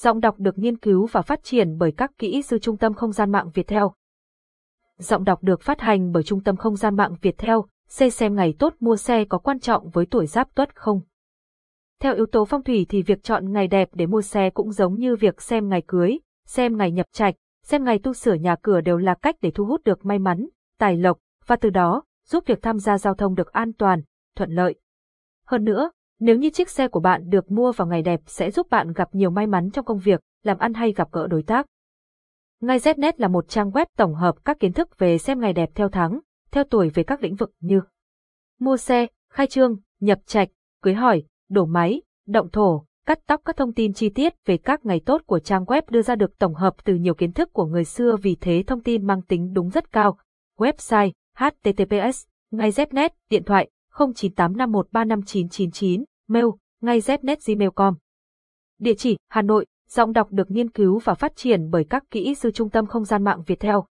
Giọng đọc được nghiên cứu và phát triển bởi các kỹ sư Trung tâm Không gian mạng Việt Theo. Giọng đọc được phát hành bởi Trung tâm Không gian mạng Việt Theo, xe xem ngày tốt mua xe có quan trọng với tuổi giáp tuất không? Theo yếu tố phong thủy thì việc chọn ngày đẹp để mua xe cũng giống như việc xem ngày cưới, xem ngày nhập trạch, xem ngày tu sửa nhà cửa đều là cách để thu hút được may mắn, tài lộc, và từ đó, giúp việc tham gia giao thông được an toàn, thuận lợi. Hơn nữa, nếu như chiếc xe của bạn được mua vào ngày đẹp sẽ giúp bạn gặp nhiều may mắn trong công việc, làm ăn hay gặp gỡ đối tác. Ngay Znet là một trang web tổng hợp các kiến thức về xem ngày đẹp theo tháng, theo tuổi về các lĩnh vực như mua xe, khai trương, nhập trạch, cưới hỏi, đổ máy, động thổ, cắt tóc các thông tin chi tiết về các ngày tốt của trang web đưa ra được tổng hợp từ nhiều kiến thức của người xưa vì thế thông tin mang tính đúng rất cao. Website https ngay Znet, điện thoại 0985135999, mail ngay znet.gmail.com. Địa chỉ Hà Nội, giọng đọc được nghiên cứu và phát triển bởi các kỹ sư Trung tâm Không gian mạng Việt Theo.